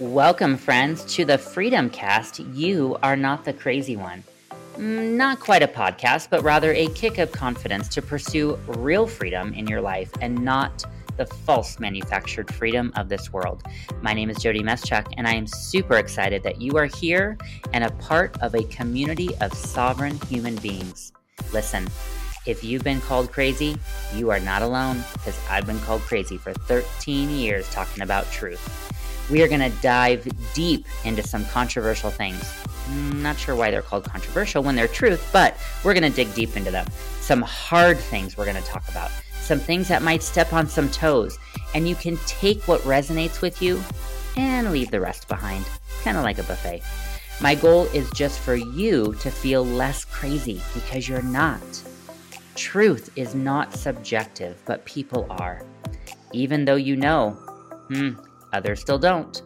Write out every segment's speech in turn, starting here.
Welcome, friends, to the Freedom Cast. You are not the crazy one. Mm, Not quite a podcast, but rather a kick of confidence to pursue real freedom in your life and not the false manufactured freedom of this world. My name is Jody Meschuk, and I am super excited that you are here and a part of a community of sovereign human beings. Listen, if you've been called crazy, you are not alone because I've been called crazy for 13 years talking about truth. We are going to dive deep into some controversial things. Not sure why they're called controversial when they're truth, but we're going to dig deep into them. Some hard things we're going to talk about, some things that might step on some toes, and you can take what resonates with you and leave the rest behind, kind of like a buffet. My goal is just for you to feel less crazy because you're not. Truth is not subjective, but people are. Even though you know, hmm, others still don't.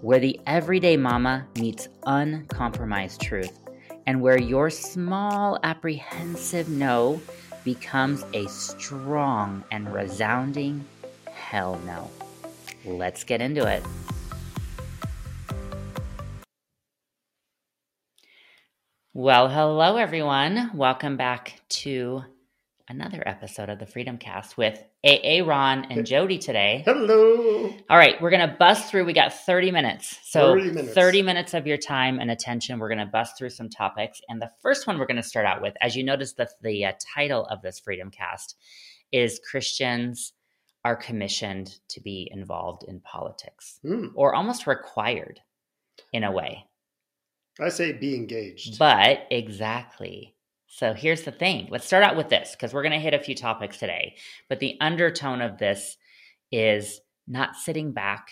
Where the everyday mama meets uncompromised truth, and where your small apprehensive no becomes a strong and resounding hell no. Let's get into it. Well, hello everyone. Welcome back to another episode of the Freedom Cast with AA Ron and Jody today. Hello. All right, we're going to bust through. We got 30 minutes. So 30 minutes. 30 minutes of your time and attention. We're going to bust through some topics. And the first one we're going to start out with, as you notice, the, the uh, title of this Freedom Cast is Christians are commissioned to be involved in politics Hmm. or almost required in a way. I say be engaged. But exactly. So here's the thing. Let's start out with this because we're going to hit a few topics today. But the undertone of this is not sitting back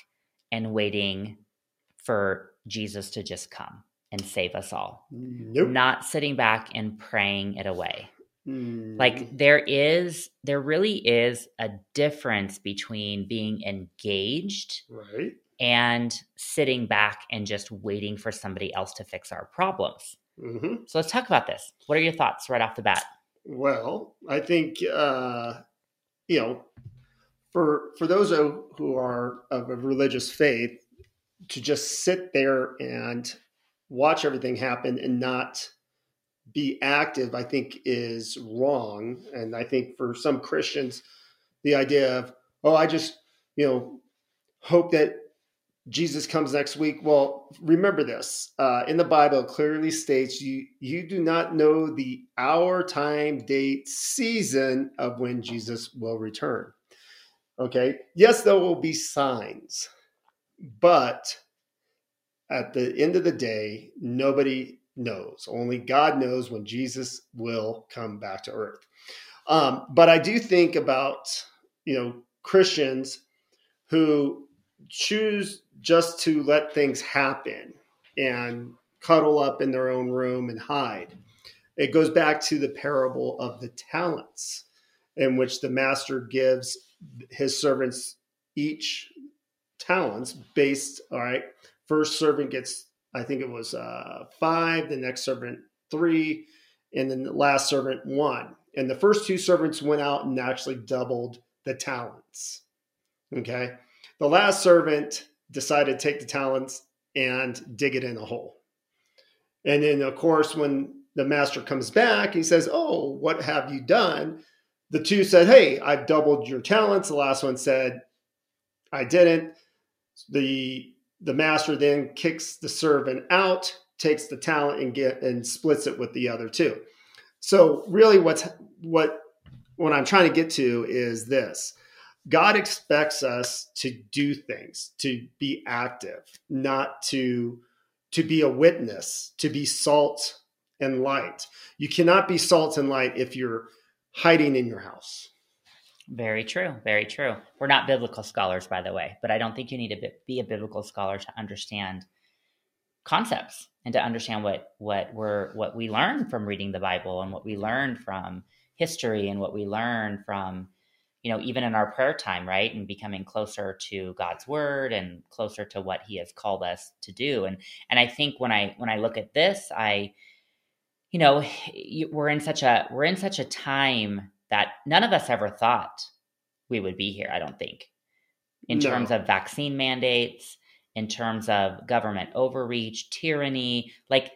and waiting for Jesus to just come and save us all. nope. Not sitting back and praying it away. Mm. Like there is, there really is a difference between being engaged right. and sitting back and just waiting for somebody else to fix our problems. Hmm So let's talk about this. What are your thoughts right off the bat? Well, I think uh, you know, for for those who are of a religious faith, to just sit there and watch everything happen and not be active, I think is wrong. And I think for some Christians, the idea of oh, I just you know hope that Jesus comes next week. Well, remember this. Uh, in the Bible, clearly states you you do not know the hour, time, date, season of when Jesus will return. Okay. Yes, there will be signs, but at the end of the day, nobody knows. Only God knows when Jesus will come back to earth. Um, but I do think about you know Christians who choose just to let things happen and cuddle up in their own room and hide. It goes back to the parable of the talents, in which the master gives his servants each talents based, all right, first servant gets, I think it was uh, five, the next servant three, and then the last servant one. And the first two servants went out and actually doubled the talents. Okay. The last servant decided to take the talents and dig it in a hole. And then, of course, when the master comes back, he says, Oh, what have you done? The two said, Hey, I've doubled your talents. The last one said, I didn't. The the master then kicks the servant out, takes the talent and get and splits it with the other two. So really what's what what I'm trying to get to is this. God expects us to do things, to be active, not to to be a witness, to be salt and light. You cannot be salt and light if you're hiding in your house. Very true. Very true. We're not biblical scholars, by the way, but I don't think you need to be a biblical scholar to understand concepts and to understand what what we're what we learn from reading the Bible and what we learn from history and what we learn from you know even in our prayer time right and becoming closer to God's word and closer to what he has called us to do and and I think when I when I look at this I you know we're in such a we're in such a time that none of us ever thought we would be here i don't think in No. terms of vaccine mandates in terms of government overreach, tyranny. Like,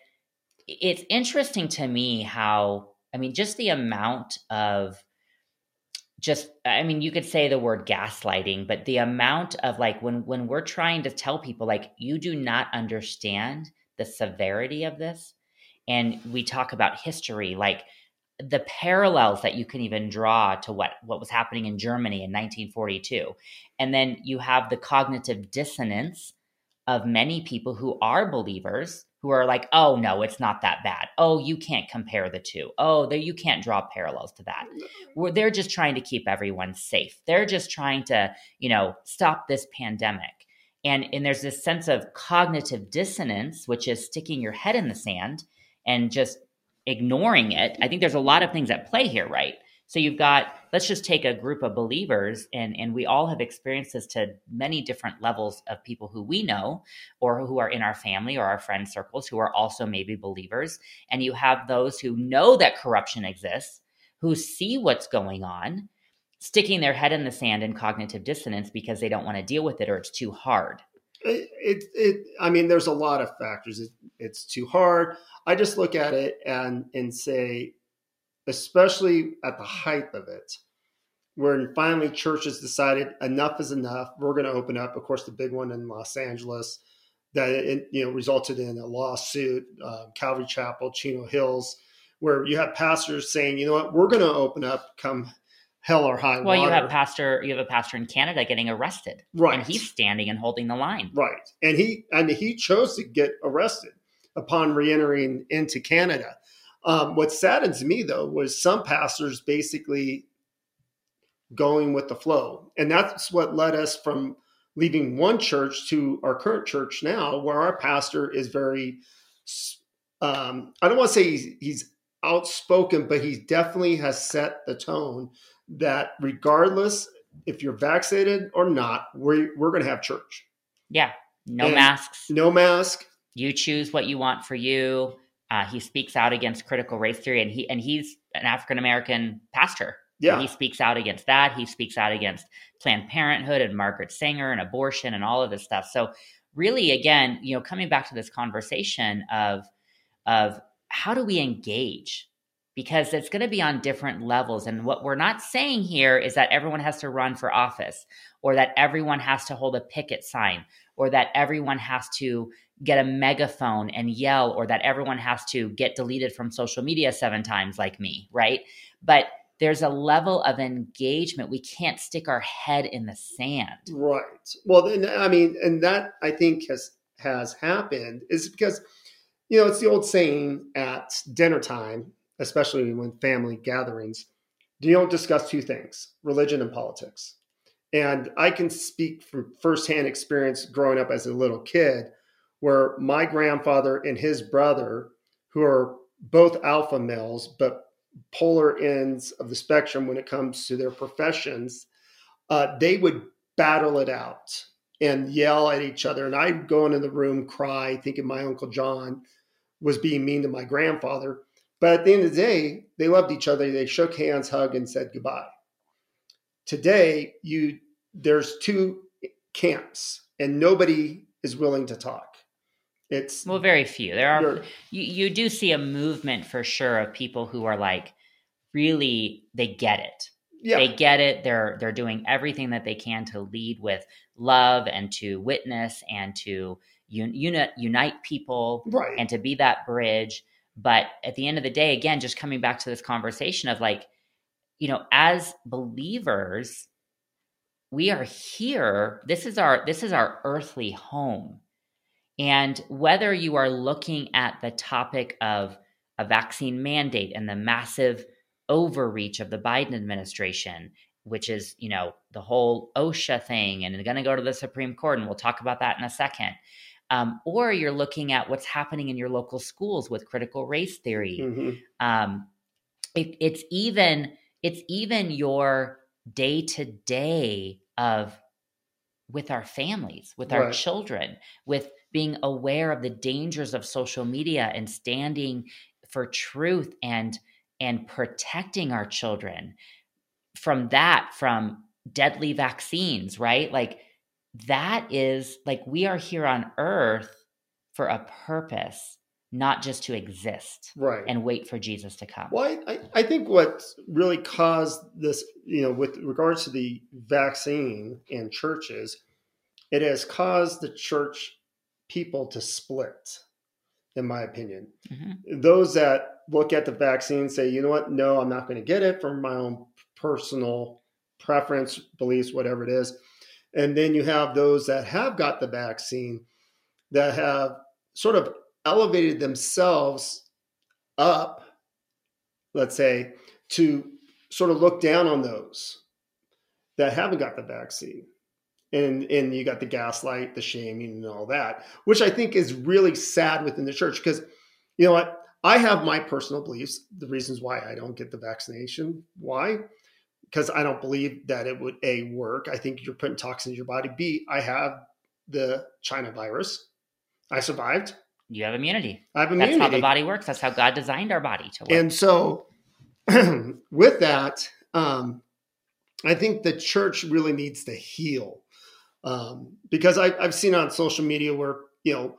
it's interesting to me how, I mean, just the amount of just i mean you could say the word gaslighting but the amount of like when when we're trying to tell people like you do not understand the severity of this and we talk about history like the parallels that you can even draw to what what was happening in Germany in 1942 and then you have the cognitive dissonance of many people who are believers who are like oh no it's not that bad. Oh you can't compare the two. Oh you can't draw parallels to that. Where they're just trying to keep everyone safe. They're just trying to you know stop this pandemic. And and there's this sense of cognitive dissonance which is sticking your head in the sand and just ignoring it. I think there's a lot of things at play here, right? So you've got let's just take a group of believers and and we all have experienced this to many different levels of people who we know or who are in our family or our friend circles who are also maybe believers and you have those who know that corruption exists, who see what's going on, sticking their head in the sand in cognitive dissonance because they don't want to deal with it or it's too hard. It, it, it I mean, there's a lot of factors. It, it's too hard. I just look at it and and say, especially at the height of it, when finally churches decided enough is enough, we're going to open up. Of course, the big one in Los Angeles that it, you know resulted in a lawsuit, uh, Calvary Chapel, Chino Hills, where you have pastors saying, you know what, we're going to open up come hell or high water well, water. you have pastor, you have a pastor in Canada getting arrested, right? And he's standing and holding the line, right? And he and he chose to get arrested upon reentering into Canada. Um, what saddens me though was some pastors basically going with the flow, and that's what led us from leaving one church to our current church now, where our pastor is very. Um, I don't want to say he's, he's outspoken, but he definitely has set the tone that regardless if you're vaccinated or not, we're, we're going to have church. Yeah. No and masks. No mask you choose what you want for you. Uh, he speaks out against critical race theory, and he and he's an African American pastor. Yeah, and he speaks out against that. He speaks out against Planned Parenthood and Margaret Sanger and abortion and all of this stuff. So, really, again, you know, coming back to this conversation of of how do we engage because it's going to be on different levels. And what we're not saying here is that everyone has to run for office or that everyone has to hold a picket sign or that everyone has to get a megaphone and yell or that everyone has to get deleted from social media seven times like me, right? But there's a level of engagement. We can't stick our head in the sand. Right. Well, I mean, and that I think has has happened is because you know it's the old saying at dinner time, especially when family gatherings, you don't discuss two things: religion and politics. And I can speak from firsthand experience growing up as a little kid where my grandfather and his brother, who are both alpha males, but polar ends of the spectrum when it comes to their professions, uh, they would battle it out and yell at each other. And I'd go into the room, cry, thinking my Uncle John was being mean to my grandfather. But at the end of the day, they loved each other. They shook hands, hugged, and said goodbye. Today, you there's two camps, and nobody is willing to talk. It's well, very few. There are you, you do see a movement for sure of people who are like really they get it. Yeah. They get it. They're they're doing everything that they can to lead with love and to witness and to un, unite unite people right. and to be that bridge. But at the end of the day, again, just coming back to this conversation of like, you know, as believers, we are here. This is our this is our earthly home and whether you are looking at the topic of a vaccine mandate and the massive overreach of the Biden administration, which is, you know, the whole OSHA thing and going to go to the Supreme Court, and we'll talk about that in a second. Um, or you're looking at what's happening in your local schools with critical race theory. Mm-hmm. Um, it, it's even it's even your day to day of with our families, with our children, with being aware of the dangers of social media and standing for truth and and protecting our children from that from deadly vaccines right like that is like we are here on earth for a purpose, not just to exist right and wait for Jesus to come. Well, I, I think what really caused this, you know, with regards to the vaccine and churches, it has caused the church people to split, in my opinion. Mhm. Those that look at the vaccine say, you know what, no, I'm not going to get it for my own personal preference, beliefs, whatever it is. And then you have those that have got the vaccine that have sort of elevated themselves up, let's say, to sort of look down on those that haven't got the vaccine. And, and you got the gaslight, the shaming, and all that, which I think is really sad within the church because, you know what, I have my personal beliefs, the reasons why I don't get the vaccination. Why? Because I don't believe that it would A, work. I think you're putting toxins in your body. B, I have the China virus. I survived. You have immunity. I have immunity. That's how the body works. That's how God designed our body to work. And so, with that, um, I think the church really needs to heal um, because I, I've seen on social media where you know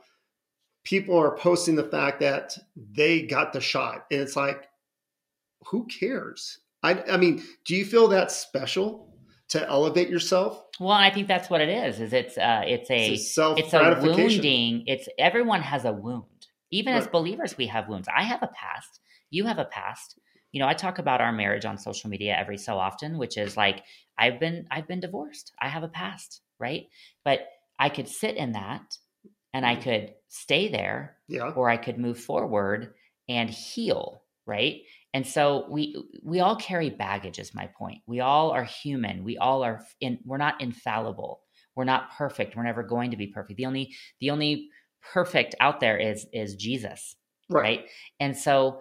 people are posting the fact that they got the shot, and it's like, who cares? I, I mean, do you feel that special to elevate yourself? well, I think that's what it is. Is it's uh, it's a It's a self it's a wounding. It's everyone has a wound. Even as believers, we have wounds. I have a past. You have a past. You know, I talk about our marriage on social media every so often, which is like I've been I've been divorced. I have a past, right? But I could sit in that and I mm-hmm. could stay there Yeah, or I could move forward and heal, right? And so we we all carry baggage is my point. We all are human. We all are in we're not infallible. We're not perfect. We're never going to be perfect. The only the only perfect out there is is Jesus, right. right? And so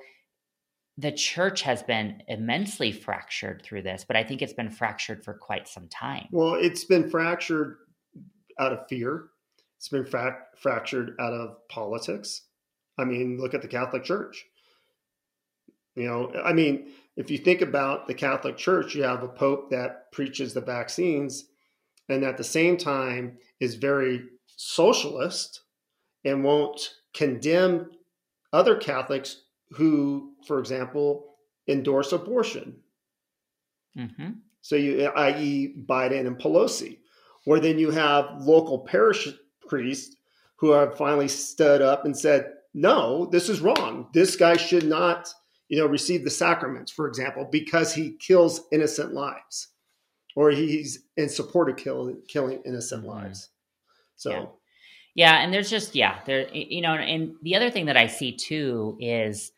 the church has been immensely fractured through this, but I think it's been fractured for quite some time. Well, it's been fractured out of fear. It's been fra- fractured out of politics. I mean, look at the Catholic Church. You know, I mean, if you think about the Catholic Church, you have a pope that preaches the vaccines and at the same time is very socialist and won't condemn other Catholics who, for example, endorse abortion. hmm So you, i.e., Biden and Pelosi, or then you have local parish priests who have finally stood up and said, "No, this is wrong. This guy should not, you know, receive the sacraments, for example, because he kills innocent lives, or he's in support of killing killing innocent Mhm. lives." So, Yeah. Yeah, and there's just yeah, there you know, and the other thing that I see too is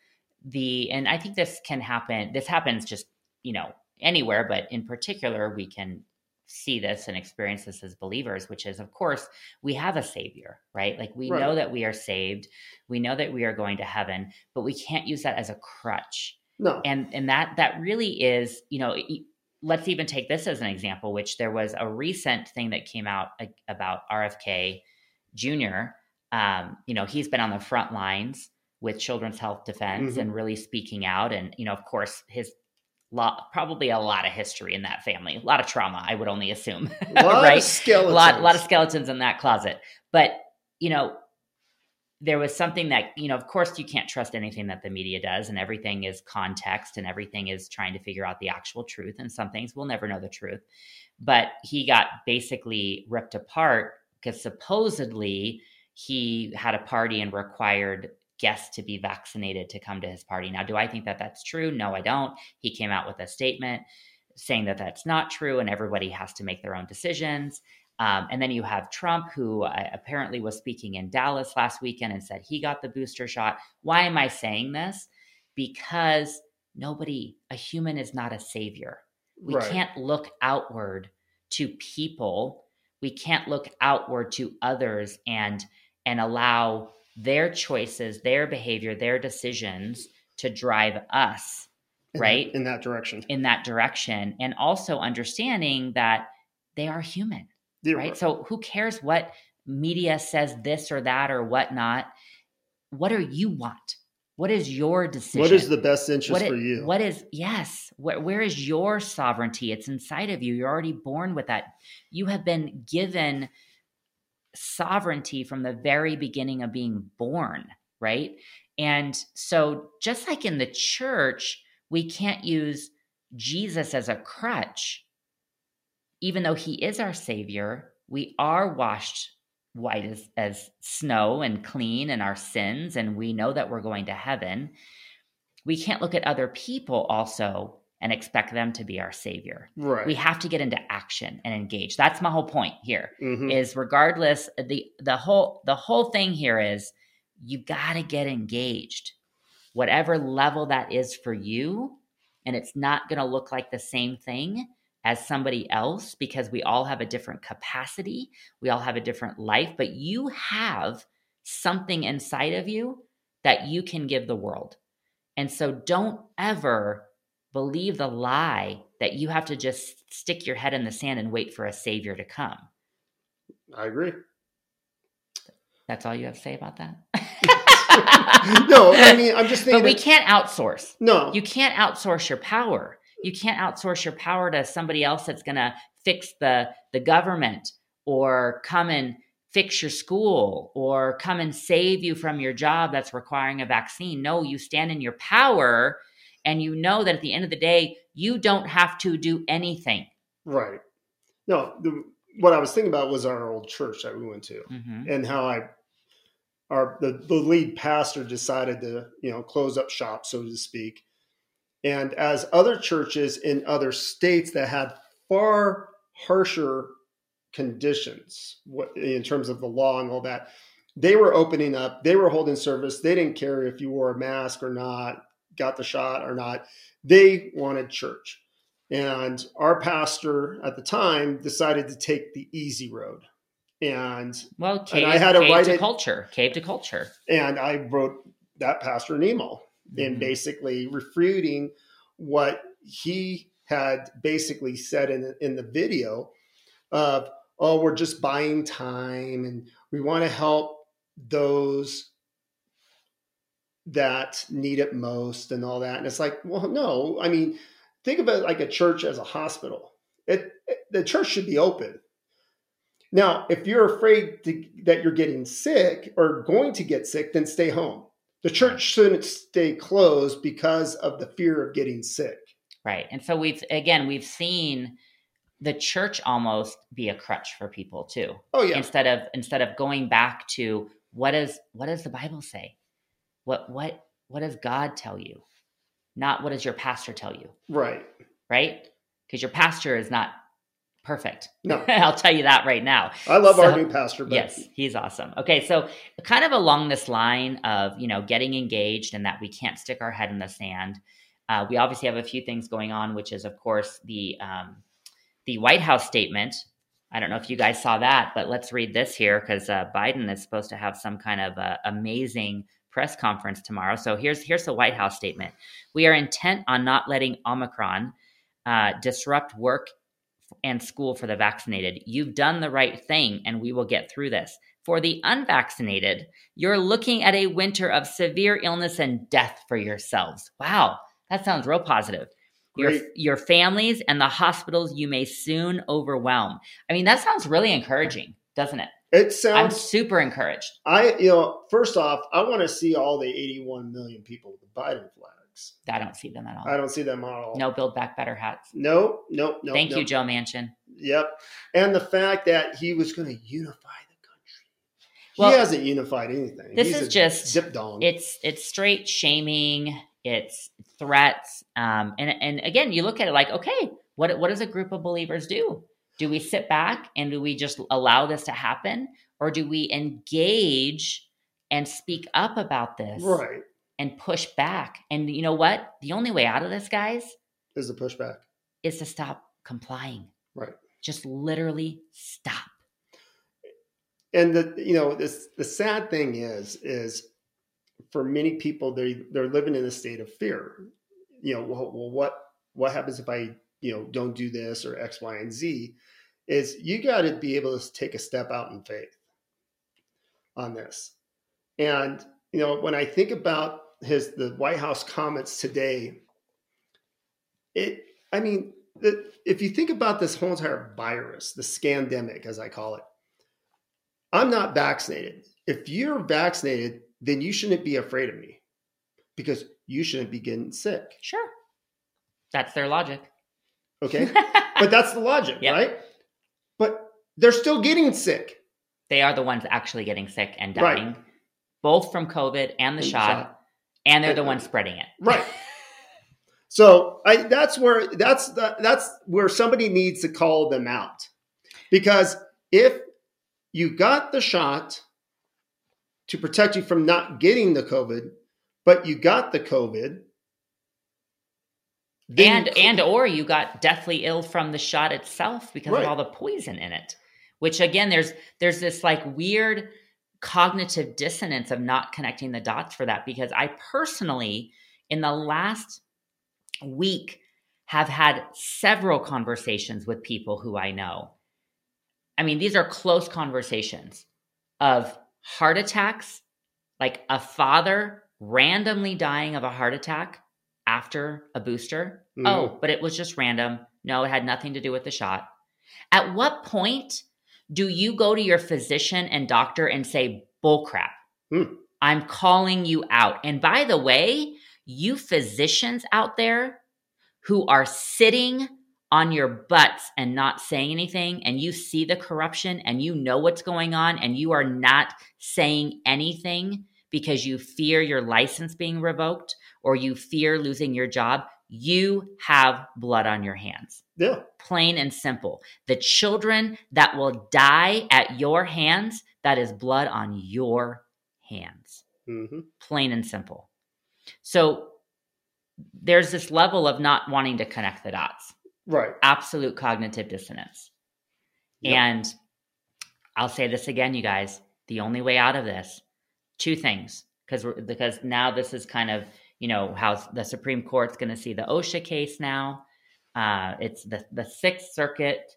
the and I think this can happen. This happens just you know anywhere, but in particular, we can see this and experience this as believers, which is of course we have a savior, right? Like we Right. know that we are saved, we know that we are going to heaven, but we can't use that as a crutch no, and and that that really is you know let's even take this as an example which there was a recent thing that came out about rfk jr um, you know he's been on the front lines with children's health defense Mhm. and really speaking out and you know of course his lot probably a lot of history in that family a lot of trauma i would only assume a lot right of skeletons. a lot, lot of skeletons in that closet. But you know, there was something that you know. Of course, you can't trust anything that the media does, and everything is context, and everything is trying to figure out the actual truth. And some things we'll never know the truth. But he got basically ripped apart because supposedly he had a party and required guests to be vaccinated to come to his party. Now, do I think that that's true? No, I don't. He came out with a statement saying that that's not true and everybody has to make their own decisions. Um, and then you have Trump, who uh, apparently was speaking in Dallas last weekend and said he got the booster shot. Why am I saying this? Because nobody, a human is not a savior. We Right. can't look outward to people. We can't look outward to others and and allow their choices, their behavior, their decisions to drive us in, right? in that direction. in that direction and also understanding that they are human right? so who cares what media says this or that or whatnot. What do you want? What is your decision What is the best interest what for you? what is yes where, where is your sovereignty? It's inside of you. You're already born with that. You have been given sovereignty from the very beginning of being born, right? And so, just like in the church, we can't use Jesus as a crutch, even though he is our savior. We are washed white as, as snow and clean in our sins, and we know that we're going to heaven. We can't look at other people also and expect them to be our savior. Right. We have to get into action and engage. That's my whole point here. Mhm. Is regardless the the whole the whole thing here is you got to get engaged. Whatever level that is for you and it's not going to look like the same thing as somebody else because we all have a different capacity, we all have a different life, but you have something inside of you that you can give the world. And so don't ever believe the lie that you have to just stick your head in the sand and wait for a savior to come. I agree. That's all you have to say about that? no, I mean, I'm just thinking. but we that- can't outsource. no, You can't outsource your power. You can't outsource your power to somebody else that's going to fix the the government or come and fix your school or come and save you from your job that's requiring a vaccine. No, you stand in your power and you know that at the end of the day, you don't have to do anything. right. No, the, what I was thinking about was our old church that we went to, Mhm. and how I, our the, the lead pastor decided to you know close up shop, so to speak, and as other churches in other states that had far harsher conditions what, in terms of the law and all that, they were opening up. They were holding service. They didn't care if you wore a mask or not, got the shot or not. They wanted church. And our pastor at the time decided to take the easy road. And Well, cave, I had to write to it- culture, cave to culture. and I wrote that pastor an email and Mhm. basically refuting what he had basically said in in the video of oh we're just buying time and we want to help those that need it most and all that. And it's like well no i mean think of it like a church as a hospital. It, it- the church should be open. Now if you're afraid to, that you're getting sick or going to get sick then stay home. The church shouldn't stay closed because of the fear of getting sick. Right. And so we've again we've seen the church almost be a crutch for people too. oh yeah. Instead of instead of going back to what does what does the Bible say? What what what does God tell you? Not what does your pastor tell you, right right? Because your pastor is not perfect. No. I'll tell you that right now. i love our new pastor but Yes, he's awesome. Okay, so kind of along this line of you know getting engaged and that we can't stick our head in the sand. Uh, we obviously have a few things going on, which is of course the um, the White House statement. I don't know if you guys saw that, but let's read this here because uh, Biden is supposed to have some kind of uh, amazing press conference tomorrow. So here's here's the White House statement. We are intent on not letting Omicron uh, disrupt work and school for the vaccinated. You've done the right thing, and we will get through this. For the unvaccinated, you're looking at a winter of severe illness and death for yourselves. Wow, that sounds real positive. Your, your families and the hospitals you may soon overwhelm. I mean, that sounds really encouraging, doesn't it? It sounds. I'm super encouraged. i you know first off i want to see all the 81 million people with the biden flags I don't see them at all. i don't see them at all No Build Back Better hats. no no no Thank no. you, Joe Manchin. Yep. And the fact that he was going to unify the country. Well, he hasn't unified anything. this He's is just- dip dong. it's it's straight shaming it's threats um, and and again you look at it like okay what what does a group of believers do do we sit back and do we just allow this to happen or do we engage and speak up about this right. and push back and you know what the only way out of this guys Is the pushback. is to stop complying Right. just literally stop And the you know this the sad thing is is for many people they they're living in a state of fear. You know, well, well what what happens if I you know don't do this or X, Y, and Z? Is you got to be able to take a step out in faith on this. And you know, when I think about his the White House comments today, it I mean, the, if you think about this whole entire virus, the scandemic as I call it, I'm not vaccinated. If you're vaccinated, then you shouldn't be afraid of me because you shouldn't be getting sick. Sure. That's their logic. Okay. but that's the logic, Yep. right? They're still getting sick. They are the ones actually getting sick and Right. dying, both from COVID and the shot, shot. and they're the ones spreading it. Right. so I that's where that's the, that's where somebody needs to call them out. Because if you got the shot to protect you from not getting the COVID, but you got the COVID, and and or you got deathly ill from the shot itself because Right. of all the poison in it which again there's there's this like weird cognitive dissonance of not connecting the dots for that because i personally in the last week have had several conversations with people who i know i mean these are close conversations of heart attacks like a father randomly dying of a heart attack after a booster. Mhm. Oh, but it was just random. No, it had nothing to do with the shot. At what point do you go to your physician and doctor and say, bullcrap? Hmm. I'm calling you out. And by the way, you physicians out there who are sitting on your butts and not saying anything, and you see the corruption and you know what's going on, and you are not saying anything because you fear your license being revoked or you fear losing your job, you have blood on your hands. yeah, Plain and simple. The children that will die at your hands, that is blood on your hands. hmm Plain and simple. So there's this level of not wanting to connect the dots, right. absolute cognitive dissonance. Yep. And I'll say this again, you guys. The only way out of this, two things, because because now this is kind of you know how the Supreme Court's going to see the OSHA case now. Uh, it's the the Sixth Circuit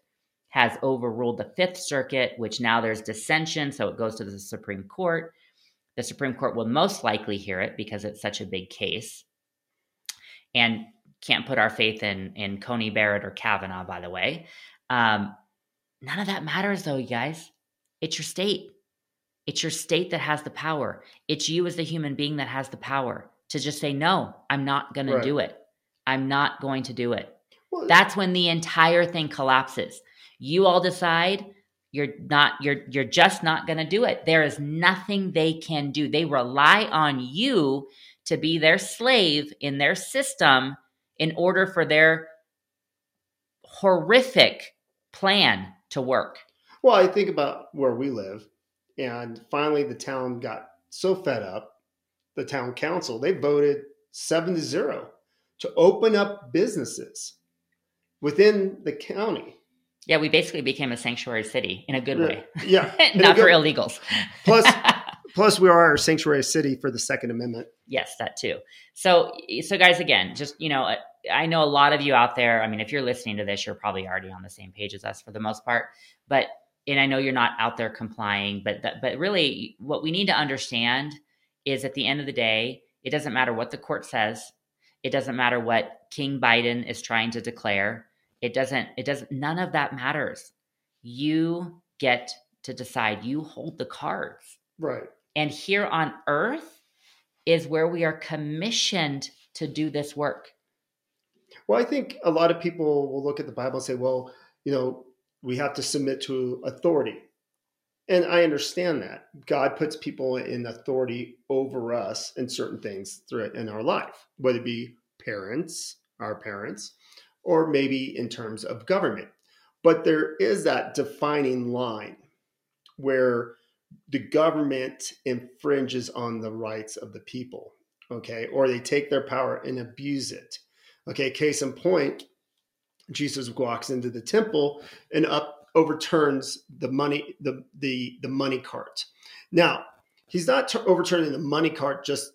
has overruled the Fifth Circuit, which now there's dissension, so it goes to the Supreme Court. The Supreme Court will most likely hear it because it's such a big case, and can't put our faith in in Coney Barrett or Kavanaugh, by the way. Um, none of that matters, though, you guys. It's your state. It's your state that has the power. It's you as the human being that has the power to just say, no, I'm not going Right. to do it. I'm not going to do it. Well, That's when the entire thing collapses. You all decide you're not you're you're just not going to do it. There is nothing they can do. They rely on you to be their slave in their system in order for their horrific plan to work. Well, I think about where we live, and finally the town got so fed up. The town council they voted seven to zero to open up businesses within the county. Yeah, we basically became a sanctuary city in a good way. Yeah, in a Not for illegals. Plus, plus we are a sanctuary city for the Second Amendment. yes, that too. So, so guys, again, just you know, I know a lot of you out there. I mean, if you're listening to this, you're probably already on the same page as us for the most part. But and I know you're not out there complying, but that, but really, what we need to understand is at the end of the day, it doesn't matter what the court says. It doesn't matter what King Biden is trying to declare. It doesn't. It doesn't. None of that matters. You get to decide. You hold the cards. Right. And here on earth is where we are commissioned to do this work. Well, I think a lot of people will look at the Bible and say, well, you know, we have to submit to authority. And I understand that. God puts people in authority over us in certain things throughout in our life, whether it be parents, our parents, or maybe in terms of government. But there is that defining line where the government infringes on the rights of the people, okay, or they take their power and abuse it. Okay, case in point, Jesus walks into the temple and up overturns the money the the the money cart. Now, he's not t- overturning the money cart just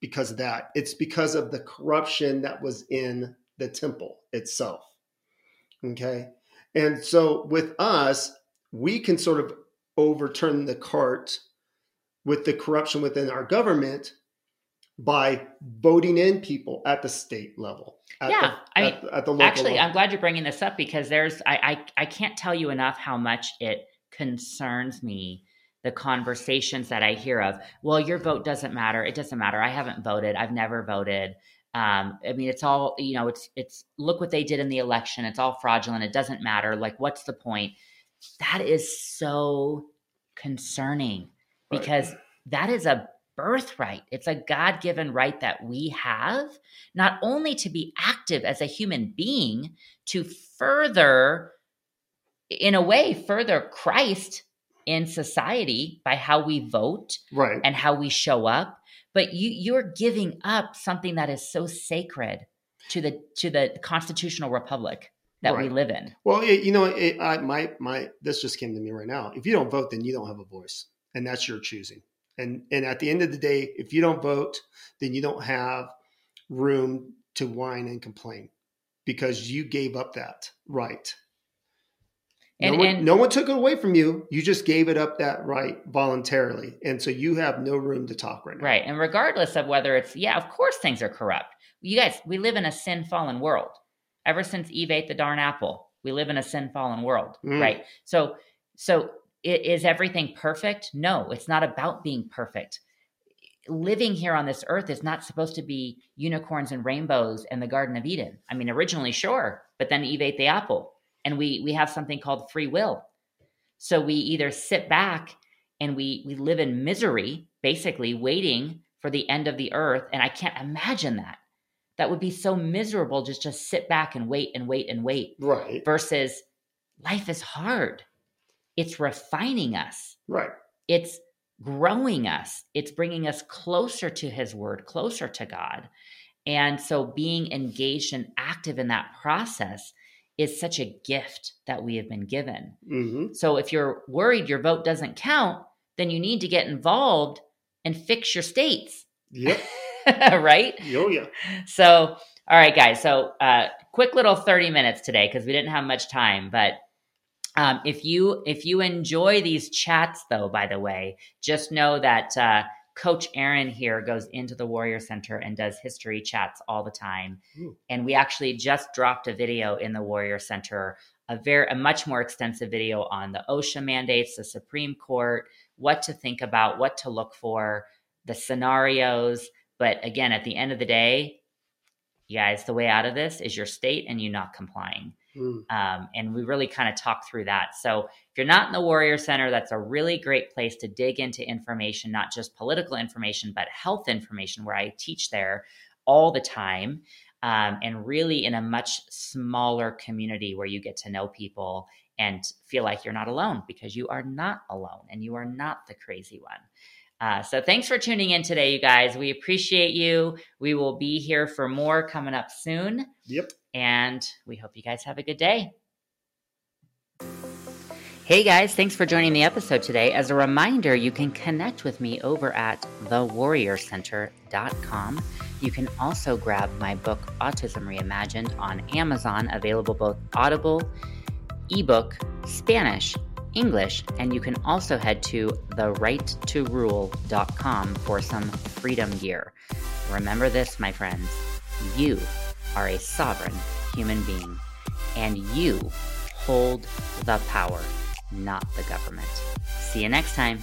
because of that. It's because of the corruption that was in the temple itself. Okay? And so with us, we can sort of overturn the cart with the corruption within our government by voting in people at the state level. At Yeah, the, I at, mean, at the local Actually, level. I'm glad you're bringing this up because there's I, I I can't tell you enough how much it concerns me the conversations that I hear of, well, your vote doesn't matter. It doesn't matter. I haven't voted. I've never voted. Um, I mean, it's all, you know, it's, it's, look what they did in the election. It's all fraudulent. It doesn't matter. Like, what's the point? That is so concerning because right. that is a birthright. It's a God given right that we have, not only to be active as a human being, to further, in a way, further Christ in society by how we vote right. and how we show up but you you're giving up something that is so sacred to the to the constitutional republic that right. we live in well it, you know it, I, my my this just came to me right now if you don't vote then you don't have a voice and that's your choosing and and at the end of the day if you don't vote then you don't have room to whine and complain because you gave up that right and, no, one, and, no one took it away from you. You just gave it up that right voluntarily. And so you have no room to talk right now. Right. And regardless of whether it's, yeah, of course things are corrupt. You guys, we live in a sin fallen world. Ever since Eve ate the darn apple, we live in a sin fallen world. Mm. Right. So, so is everything perfect? No, it's not about being perfect. Living here on this earth is not supposed to be unicorns and rainbows and the Garden of Eden. I mean, originally, sure, but then Eve ate the apple and we we have something called free will so we either sit back and we we live in misery basically waiting for the end of the earth and i can't imagine that that would be so miserable just to sit back and wait and wait and wait right versus life is hard it's refining us right it's growing us it's bringing us closer to his word closer to god and so being engaged and active in that process is such a gift that we have been given. Mm-hmm. So if you're worried your vote doesn't count, then you need to get involved and fix your states. Yep. right? Oh, yeah. So, all right, guys. So, uh, quick little 30 minutes today because we didn't have much time. But um, if you if you enjoy these chats, though, by the way, just know that uh, Coach Aaron here goes into the Warrior Center and does history chats all the time. Ooh. And we actually just dropped a video in the Warrior Center, a very a much more extensive video on the OSHA mandates, the Supreme Court, what to think about, what to look for, the scenarios. But again, at the end of the day, you guys, the way out of this is your state and you not complying. Mm. Um, and we really kind of talk through that. So if you're not in the Warrior Center, that's a really great place to dig into information, not just political information, but health information, where I teach there all the time. Um, and really in a much smaller community where you get to know people and feel like you're not alone because you are not alone and you are not the crazy one. Uh, so thanks for tuning in today, you guys. We appreciate you. We will be here for more coming up soon. Yep. And we hope you guys have a good day. Hey guys, thanks for joining the episode today. As a reminder, you can connect with me over at thewarriorcenter.com. You can also grab my book, Autism Reimagined, on Amazon, available both Audible, ebook, Spanish, English, and you can also head to therighttorule.com for some freedom gear. Remember this, my friends you are a sovereign human being, and you hold the power, not the government. See you next time.